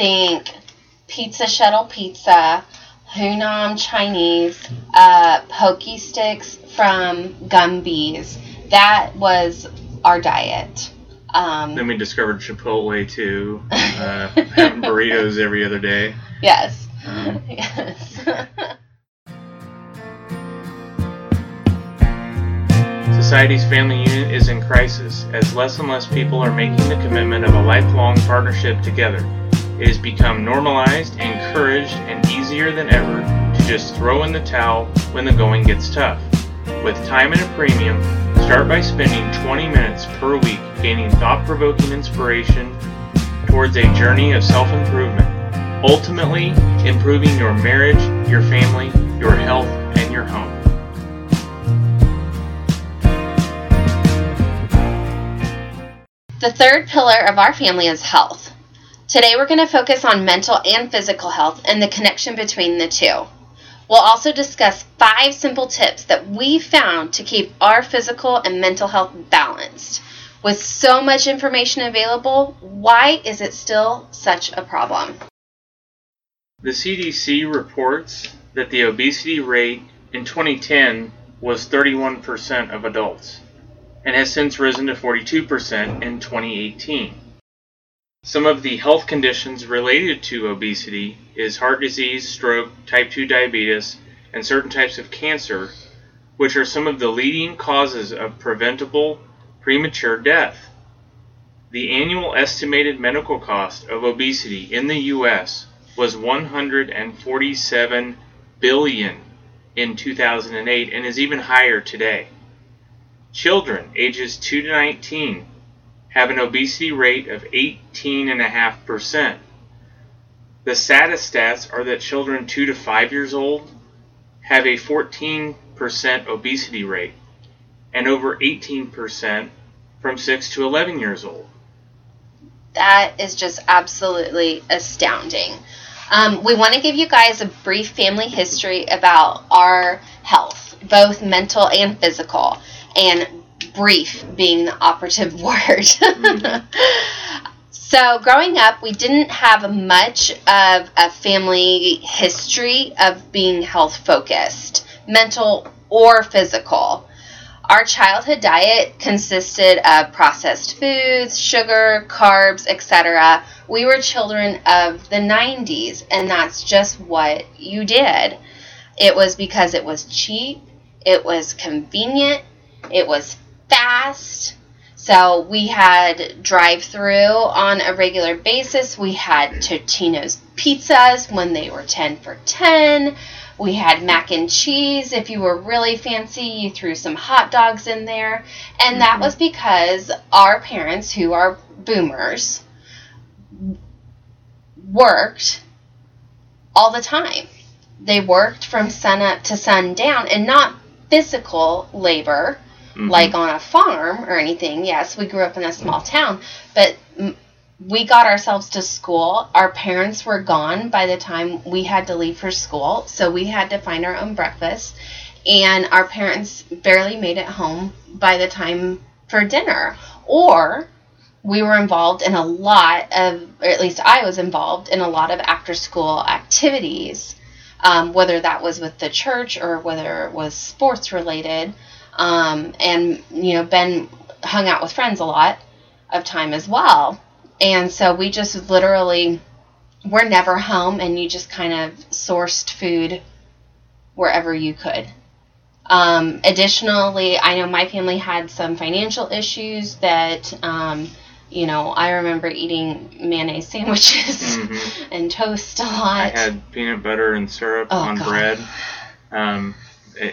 think Pizza Shuttle Pizza, Hunan Chinese, uh, Pokey Stix from Gumby's. That was our diet. Um, Then we discovered Chipotle too. Uh, having burritos every other day. yes. Um, Yes. Society's family unit is in crisis as less and less people are making the commitment of a lifelong partnership together. It has become normalized, encouraged, and easier than ever to just throw in the towel when the going gets tough. With time at a premium, start by spending 20 minutes per week gaining thought provoking inspiration towards a journey of self improvement, ultimately improving your marriage, your family, your health, and your home. The third pillar of our family is health. Today we're going to focus on mental and physical health and the connection between the two. We'll also discuss five simple tips that we found to keep our physical and mental health balanced. With so much information available, why is it still such a problem? The CDC reports that the obesity rate in 2010 was 31% of adults and has since risen to 42% in 2018. Some of the health conditions related to obesity is heart disease, stroke, type 2 diabetes, and certain types of cancer, which are some of the leading causes of preventable premature death. The annual estimated medical cost of obesity in the US was 147 billion in 2008 and is even higher today. Children ages 2 to 19 have an obesity rate of 18.5%. The saddest stats are that children 2 to 5 years old have a 14% obesity rate and over 18% from 6 to 11 years old. That is just absolutely astounding. Um, we want to give you guys a brief family history about our health, both mental and physical, and brief being the operative word. so, growing up, we didn't have much of a family history of being health focused, mental or physical. Our childhood diet consisted of processed foods, sugar, carbs, etc. We were children of the 90s, and that's just what you did. It was because it was cheap, it was convenient, it was fast. So we had drive through on a regular basis. We had Totino's pizzas when they were 10 for 10. We had mac and cheese. If you were really fancy, you threw some hot dogs in there. And that mm-hmm. was because our parents, who are boomers, worked all the time. They worked from sun up to sun down and not physical labor Mhm. like on a farm or anything. Yes, we grew up in a small town, but we got ourselves to school. Our parents were gone by the time we had to leave for school, so we had to find our own breakfast. And our parents barely made it home by the time for dinner. Or we were involved in a lot of, or at least I was involved in a lot of after school activities, um, whether that was with the church or whether it was sports related. Um, and, you know, Ben hung out with friends a lot of time as well. And so we just literally were never home and you just kind of sourced food wherever you could. Um, additionally, I know my family had some financial issues that, um, you know, I remember eating mayonnaise sandwiches Mhm. and toast a lot. I had peanut butter and syrup Oh, on God. bread. Um,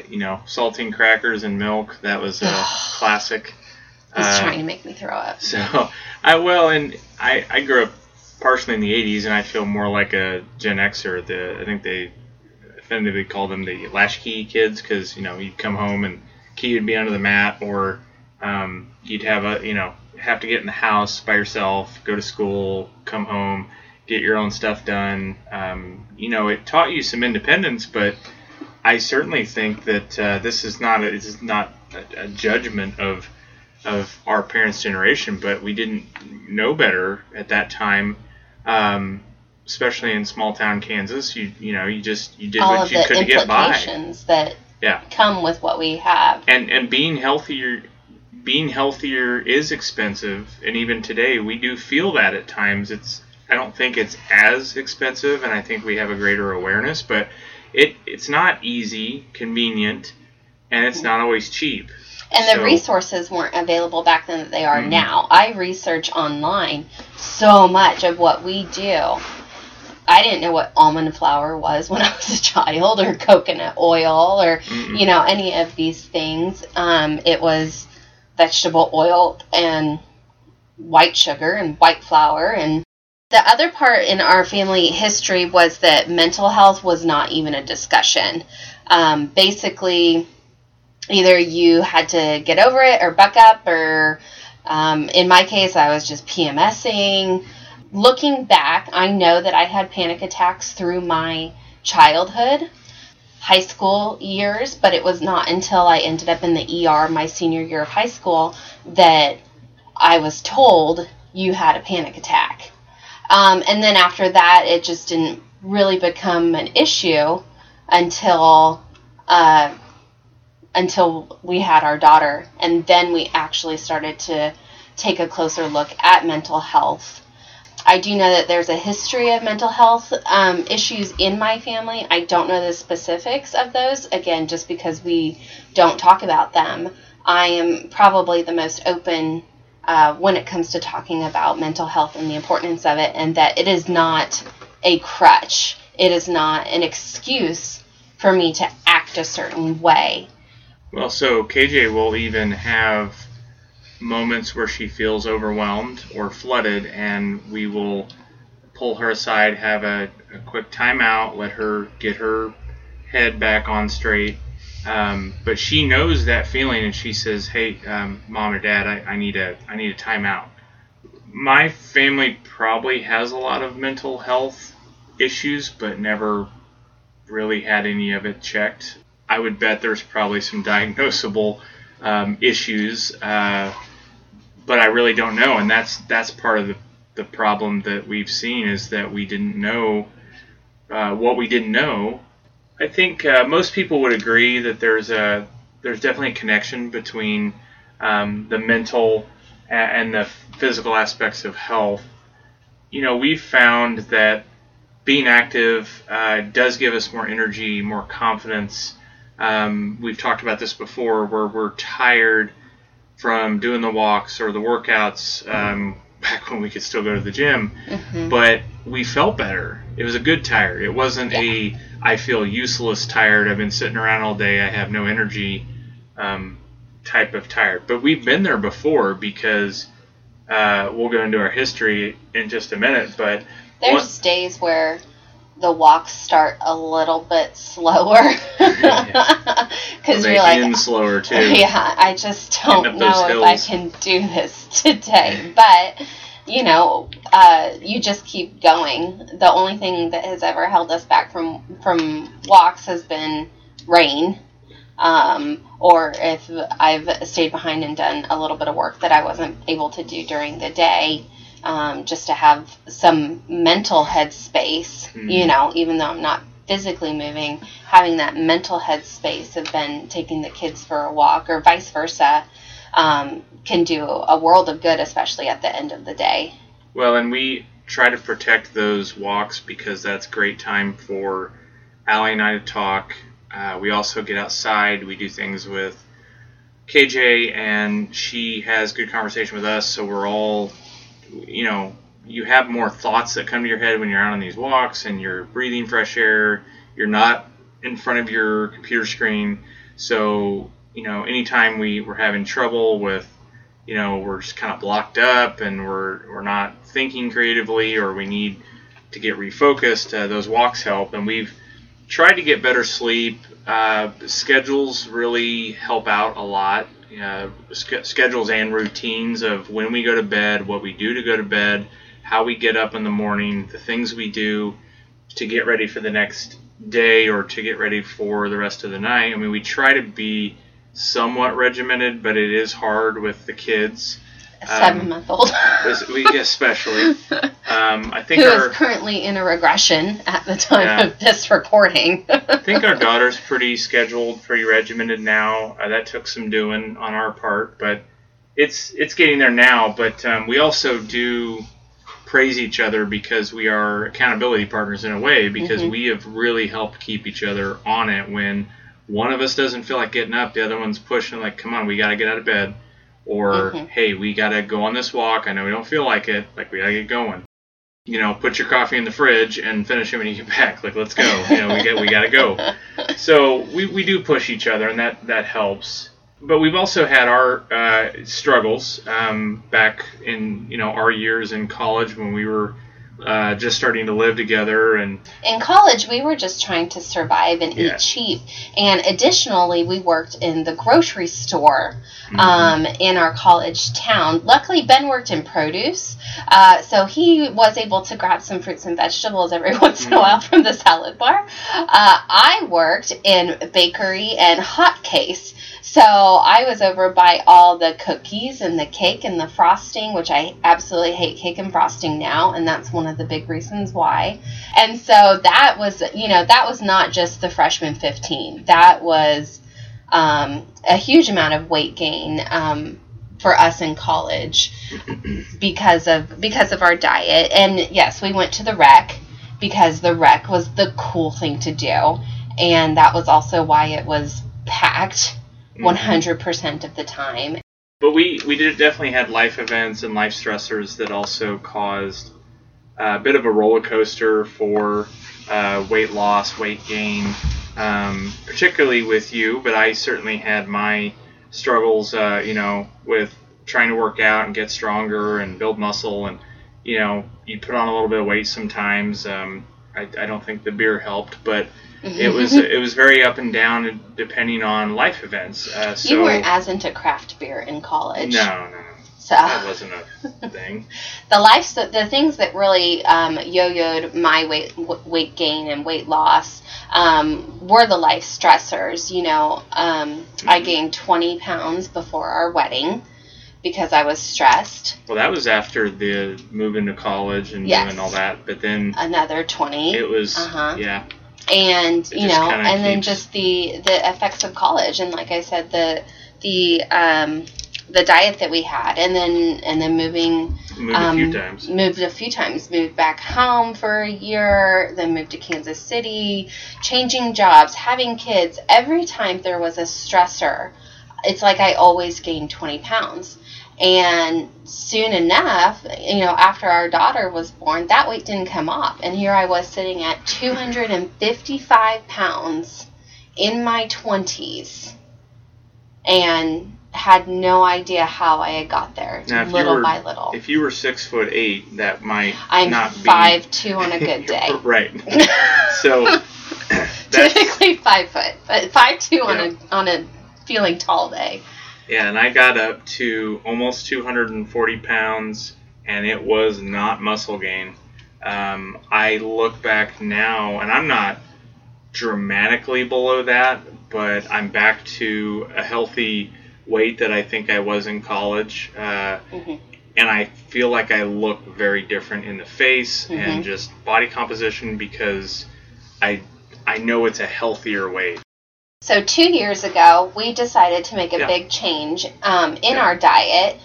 you know, saltine crackers and milk. That was a classic. He's Uh, trying to make me throw up. So I well, and I I grew up partially in the '80s, and I feel more like a Gen Xer. The I think they offensively call them the latchkey kids because you know you'd come home and key would be under the mat, or um, you'd have a you know have to get in the house by yourself, go to school, come home, get your own stuff done. Um, you know, it taught you some independence, but I certainly think that uh, this is not a, is not a, a judgment of of our parents' generation, but we didn't know better at that time. Um, especially in small town Kansas, you you know you just you did All what you could to get by. that Yeah. come with what we have. and and being healthier being healthier is expensive and even today we do feel that at times it's i don't think it's as expensive and i think we have a greater awareness but it it's not easy convenient and it's not always cheap And the resources weren't available back then that they are Mhm. now. I research online so much of what we do. I didn't know what almond flour was when I was a child, or coconut oil, or Mm-mm. you know any of these things. Um, it was vegetable oil and white sugar and white flour and the other part in our family history was that mental health was not even a discussion. Um, basically, either you had to get over it or buck up, or um, in my case, I was just PMSing. Looking back, I know that I had panic attacks through my childhood, high school years, but it was not until I ended up in the ER my senior year of high school that I was told you had a panic attack. Um, and then after that, it just didn't really become an issue until uh, until we had our daughter, and then we actually started to take a closer look at mental health. I do know that there's a history of mental health um, issues in my family. I don't know the specifics of those, again, just because we don't talk about them. I am probably the most open uh, when it comes to talking about mental health and the importance of it, and that it is not a crutch. It is not an excuse for me to act a certain way. well so kj will even have moments where she feels overwhelmed or flooded and we will pull her aside have a, a quick timeout let her get her head back on straight um, but she knows that feeling and she says hey um, mom or dad I, I need a i need a timeout. My family probably has a lot of mental health issues but never really had any of it checked. I would bet there's probably some diagnosable um, issues uh, but i really don't know. And that's that's part of the, the problem that we've seen is that we didn't know uh, what we didn't know I think uh, most people would agree that there's a there's definitely a connection between um, the mental and the physical aspects of health. You know, we've found that being active uh, does give us more energy, more confidence. Um, we've talked about this before, where we're tired from doing the walks or the workouts um, back when we could still go to the gym Mhm. but we felt better. It was a good tired. It wasn't a I feel useless tired. I've been sitting around all day. I have no energy um, type of tired. But we've been there before because uh, we'll go into our history in just a minute. But There's days where the walks start a little bit slower because they you're like, slower too. yeah, I just don't know if I can do this today. But you know, uh, you just keep going. The only thing that has ever held us back from from walks has been rain. Um, or if I've stayed behind and done a little bit of work that I wasn't able to do during the day, um, just to have some mental headspace, Mhm. you know, even though I'm not physically moving, having that mental headspace of then taking the kids for a walk or vice versa um, can do a world of good, especially at the end of the day. Well, and we try to protect those walks because that's great time for Allie and I to talk. Uh, we also get outside. We do things with KJ, and she has good conversation with us. So we're all, you know, you have more thoughts that come to your head when you're out on these walks, and you're breathing fresh air. You're not in front of your computer screen. So you know, anytime we we're having trouble with you know we're just kind of blocked up and we're we're not thinking creatively or we need to get refocused uh, those walks help and we've tried to get better sleep uh, schedules really help out a lot uh, sch- schedules and routines of when we go to bed what we do to go to bed how we get up in the morning the things we do to get ready for the next day or to get ready for the rest of the night i mean we try to be somewhat regimented, but it is hard with the kids. Seven Um, month old. es- especially. Um, I think Who our is currently in a regression at the time Yeah. of this recording. I think our daughter's pretty scheduled, pretty regimented now. Uh, that took some doing on our part, but it's it's getting there now. But um, we also do praise each other because we are accountability partners in a way because Mhm. we have really helped keep each other on it when one of us doesn't feel like getting up the other one's pushing like come on we got to get out of bed or Mhm. hey we got to go on this walk. I know we don't feel like it. Like we got to get going. You know put your coffee in the fridge and finish it when you get back. Like let's go. You know we got we got to go. So we, we do push each other and that that helps. But we've also had our uh, struggles um, back in you know our years in college when we were uh, just starting to live together and in college, we were just trying to survive and Yeah. eat cheap. And additionally, we worked in the grocery store mm-hmm. um, in our college town. Luckily, Ben worked in produce, uh, so he was able to grab some fruits and vegetables every once in a Mhm. while from the salad bar. Uh, I worked in bakery and hot case. So I was over by all the cookies and the cake and the frosting, which I absolutely hate cake and frosting now, and that's one of the big reasons why. And so that was, you know, that was not just the freshman 15. That was um, a huge amount of weight gain um, for us in college because of because of our diet. And yes, we went to the rec because the rec was the cool thing to do, and that was also why it was packed Mhm. 100% of the time. But we, we did definitely had life events and life stressors that also caused a bit of a roller coaster for uh, weight loss, weight gain, um, particularly with you. But I certainly had my struggles, uh, you know, with trying to work out and get stronger and build muscle. And, you know, you put on a little bit of weight sometimes. Um, I, I don't think the beer helped, but it was it was very up and down depending on life events. Uh, so you weren't as into craft beer in college. no, no, no. So That wasn't a thing. the life the things that really um, yo-yoed my weight w- weight gain and weight loss um, were the life stressors you know um, i Mhm. gained 20 pounds before our wedding because i was stressed Well, that was after the moving to college and Yes. doing all that. But then another 20 it was, Uh-huh. yeah, and It you know and then just the the effects of college and like i said the the um the diet that we had and then and then moving moved Um, a few times. moved a few times. Moved back home for a year then moved to kansas city changing jobs having kids. Every time there was a stressor it's like i always gained 20 pounds. And soon enough you know after our daughter was born that weight didn't come off. And here i was sitting at 255 pounds in my 20s and had no idea how i had got there Now, little were- by little If you were six foot eight, that might I'm not be five two on a good day. right. So that's Typically five foot, but five two on a on a feeling tall day. yeah, and I got up to almost 240 pounds, and it was not muscle gain. Um, I look back now, and I'm not dramatically below that, but I'm back to a healthy weight that I think I was in college. Uh, Mhm. and I feel like I look very different in the face Mhm. and just body composition because I I know it's a healthier weight. So two years ago, we decided to make a Yeah. big change um, in Yeah. our diet.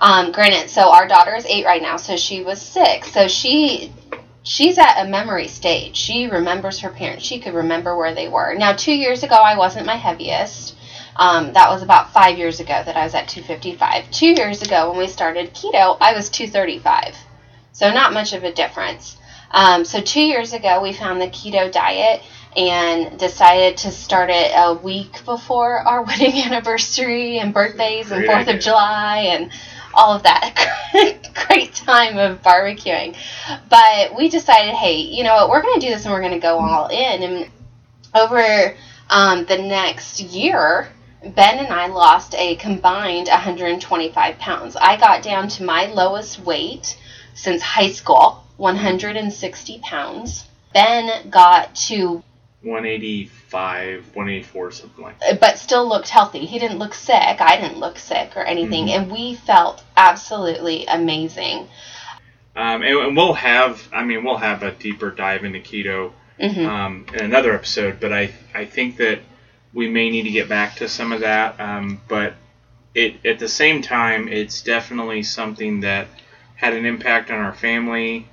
Um, granted, so our daughter is eight right now, so she was six. So she she's at a memory stage. She remembers her parents. She could remember where they were. Now, two years ago, I wasn't my heaviest. Um, that was about five years ago that I was at 255. Two years ago, when we started keto, I was 235. So not much of a difference. Um, so two years ago, we found the keto diet and decided to start it a week before our wedding anniversary and birthdays and Fourth of July and all of that great time of barbecuing. But we decided, hey, you know what, we're going to do this and we're going to go all in. And over um, the next year, Ben and I lost a combined 125 pounds. I got down to my lowest weight since high school, 160 pounds. Ben got to 185, 184, something like that. but still looked healthy. He didn't look sick. I didn't look sick or anything. Mhm. And we felt absolutely amazing. Um, and, we'll have, I mean, we'll have a deeper dive into keto hmm um, in another episode, but I, I think that we may need to get back to some of that. Um, but it, at the same time, it's definitely something that had an impact on our family.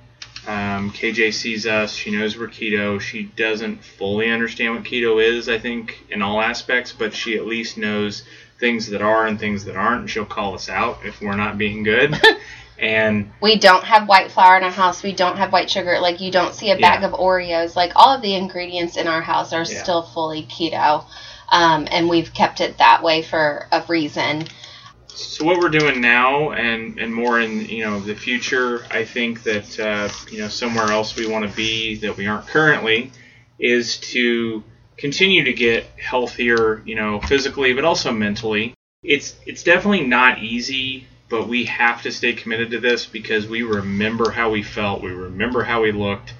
Um, KJ sees us. She knows we're keto. She doesn't fully understand what keto is, I think, in all aspects, but she at least knows things that are and things that aren't, and she'll call us out if we're not being good. and We don't have white flour in our house. We don't have white sugar. Like you don't see a bag Yeah. of Oreos. Like all of the ingredients in our house are Yeah. still fully keto. Um, and we've kept it that way for a reason. So what we're doing now, and and more in you know the future, I think that uh, you know somewhere else we want to be that we aren't currently, is to continue to get healthier, you know, physically but also mentally. It's it's definitely not easy, but we have to stay committed to this because we remember how we felt, we remember how we looked,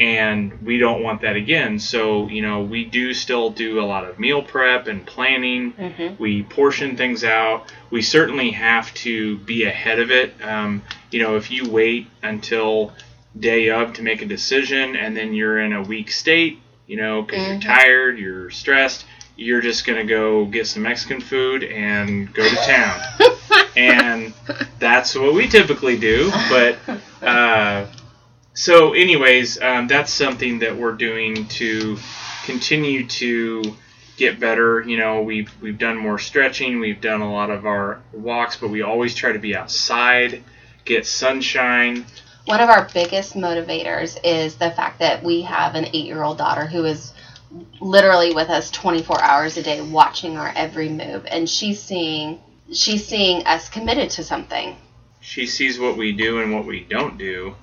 and we don't want that again. So you know we do still do a lot of meal prep and planning hmm we portion things out. We certainly have to be ahead of it. Um, you know, if you wait until day of to make a decision and then you're in a weak state, you know, because Mhm. you're tired, you're stressed, you're just going to go get some Mexican food and go to town. and that's what we typically do. But uh, so, anyways, um, that's something that we're doing to continue to get better. You know, we've we've done more stretching, we've done a lot of our walks, but we always try to be outside, get sunshine. One of our biggest motivators is the fact that we have an eight year old daughter who is literally with us 24 hours a day watching our every move and she's seeing she's seeing us committed to something She sees what we do and what we don't do.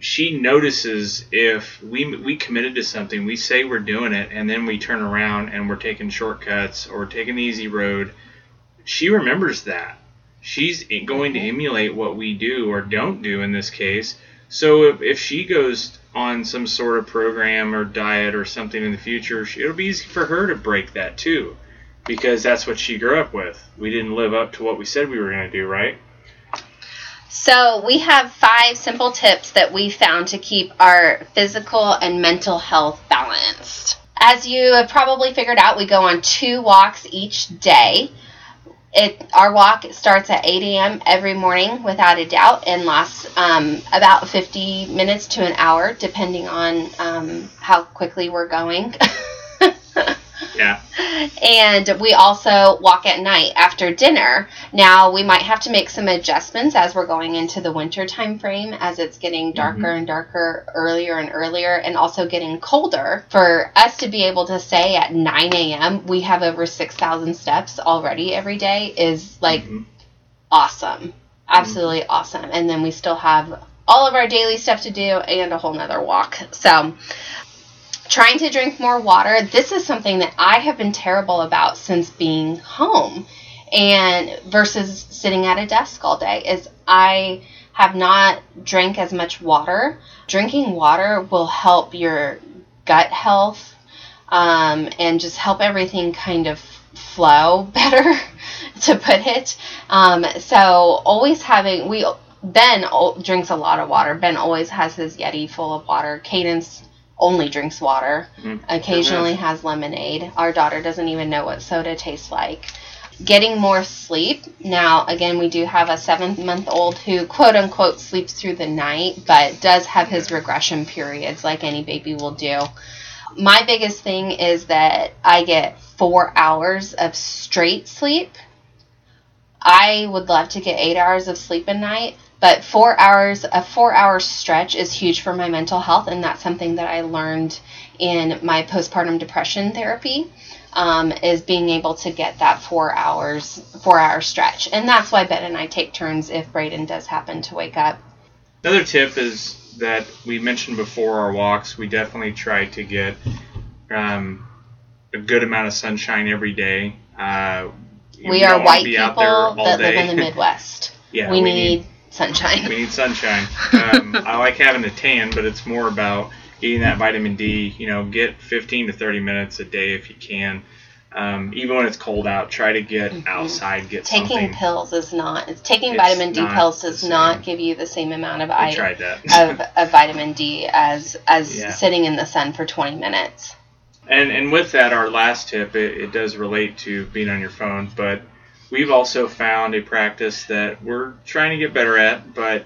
She notices if we we committed to something, we say we're doing it, and then we turn around and we're taking shortcuts or taking the easy road. She remembers that. She's going to emulate what we do or don't do in this case. So if, if she goes on some sort of program or diet or something in the future, it'll be easy for her to break that too, because that's what she grew up with. We didn't live up to what we said we were going to do, right? So, we have five simple tips that we found to keep our physical and mental health balanced. As you have probably figured out, we go on two walks each day. It our walk starts at 8 a.m. every morning, without a doubt, and lasts um, about 50 minutes to an hour, depending on um, how quickly we're going. Yeah. And we also walk at night after dinner. Now we might have to make some adjustments as we're going into the winter time frame as it's getting darker and darker earlier and earlier and also getting colder. For us to be able to say at 9 a.m. we have over 6,000 steps already every day is like Mhm. awesome. Absolutely awesome. And then we still have all of our daily stuff to do and a whole nother walk. So trying to drink more water. This is something that I have been terrible about since being home and versus sitting at a desk all day is I have not drank as much water. Drinking water will help your gut health um, and just help everything kind of flow better, to put it. Um, so always having we Ben drinks a lot of water. Ben always has his Yeti full of water. Cadence only drinks water. Mm. Occasionally has lemonade. Our daughter doesn't even know what soda tastes like. Getting more sleep. Now, again, we do have a seven month old who, quote unquote, sleeps through the night, but does have his regression periods like any baby will do. My biggest thing is that I get four hours of straight sleep. I would love to get eight hours of sleep a night, but four hours, a four hour stretch is huge for my mental health, and that's something that I learned in my postpartum depression therapy. Um, is being able to get that four hours, four hour stretch, and that's why Ben and I take turns if Braden does happen to wake up. Another tip is that we mentioned before our walks, we definitely try to get um, a good amount of sunshine every day. Uh, We are white people that live in the Midwest. yeah, we, need, sunshine. we need sunshine. Um, I like having a tan, but it's more about eating that vitamin D. You know, get 15 to 30 minutes a day if you can. Um, even when it's cold out, try to get Mhm. outside, get Taking something. pills is not. It's taking It's vitamin D pills does not give you the same amount of I, tried that. of, of vitamin D as as Yeah. sitting in the sun for 20 minutes. And and with that, our last tip it, it does relate to being on your phone, but we've also found a practice that we're trying to get better at. But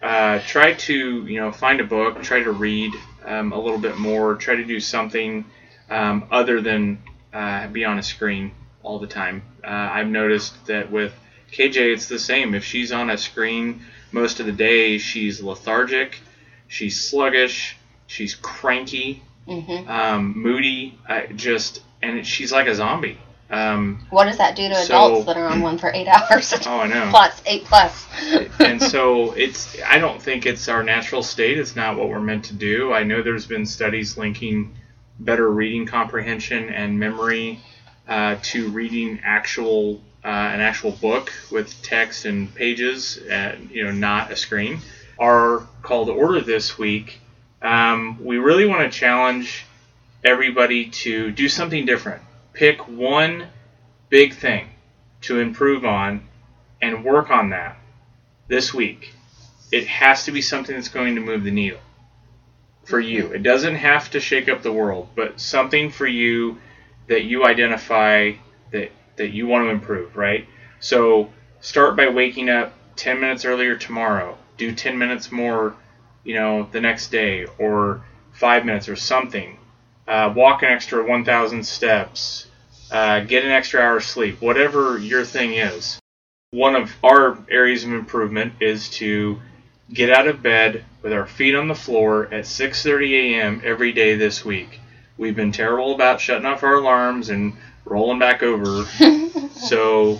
uh, try to you know find a book, try to read um, a little bit more, try to do something um, other than uh, be on a screen all the time. Uh, I've noticed that with KJ, it's the same. If she's on a screen most of the day, she's lethargic, she's sluggish, she's cranky hmm um, moody, uh, just and she's like a zombie. Um, What does that do to So- adults that are on one for eight hours oh, I know. plus eight plus? and so it's. I don't think it's our natural state. It's not what we're meant to do. I know there's been studies linking better reading comprehension and memory uh, to reading actual uh, an actual book with text and pages, and you know, not a screen. Our call to order this week. Um, we really want to challenge everybody to do something different. Pick one big thing to improve on and work on that this week. It has to be something that's going to move the needle for you. It doesn't have to shake up the world, but something for you that you identify that that you want to improve, right? So start by waking up 10 minutes earlier tomorrow. Do 10 minutes more, you know, the next day or 5 minutes or something. Uh, walk an extra 1,000 steps. Uh, get an extra hour of sleep. Whatever your thing is one of our areas of improvement is to get out of bed with our feet on the floor at 6:30 a.m. every day this week. We've been terrible about shutting off our alarms and rolling back over. so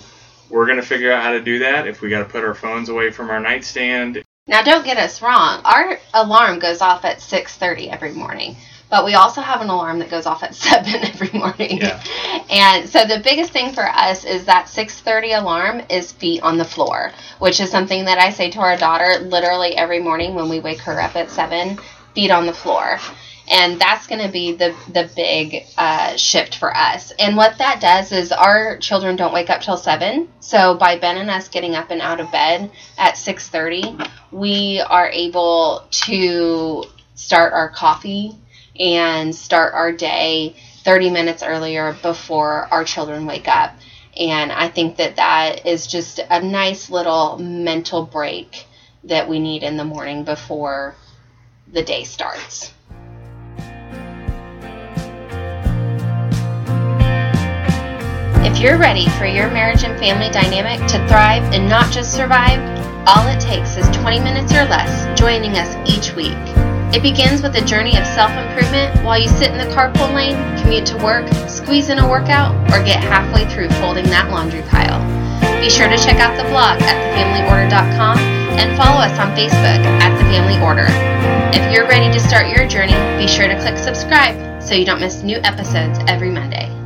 we're going to figure out how to do that if we got to put our phones away from our nightstand. Now, don't get us wrong. Our alarm goes off at 6:30 every morning, but we also have an alarm that goes off at 7 every morning. Yeah. And so the biggest thing for us is that 6:30 alarm is feet on the floor, which is something that I say to our daughter literally every morning when we wake her up at 7, feet on the floor. And that's going to be the the big uh, shift for us. And what that does is our children don't wake up till seven. So by Ben and us getting up and out of bed at six thirty, we are able to start our coffee and start our day 30 minutes earlier before our children wake up. And I think that that is just a nice little mental break that we need in the morning before the day starts. If you're ready for your marriage and family dynamic to thrive and not just survive, all it takes is 20 minutes or less joining us each week. It begins with a journey of self improvement while you sit in the carpool lane, commute to work, squeeze in a workout, or get halfway through folding that laundry pile. Be sure to check out the blog at thefamilyorder.com and follow us on Facebook at The Family Order. If you're ready to start your journey, be sure to click subscribe so you don't miss new episodes every Monday.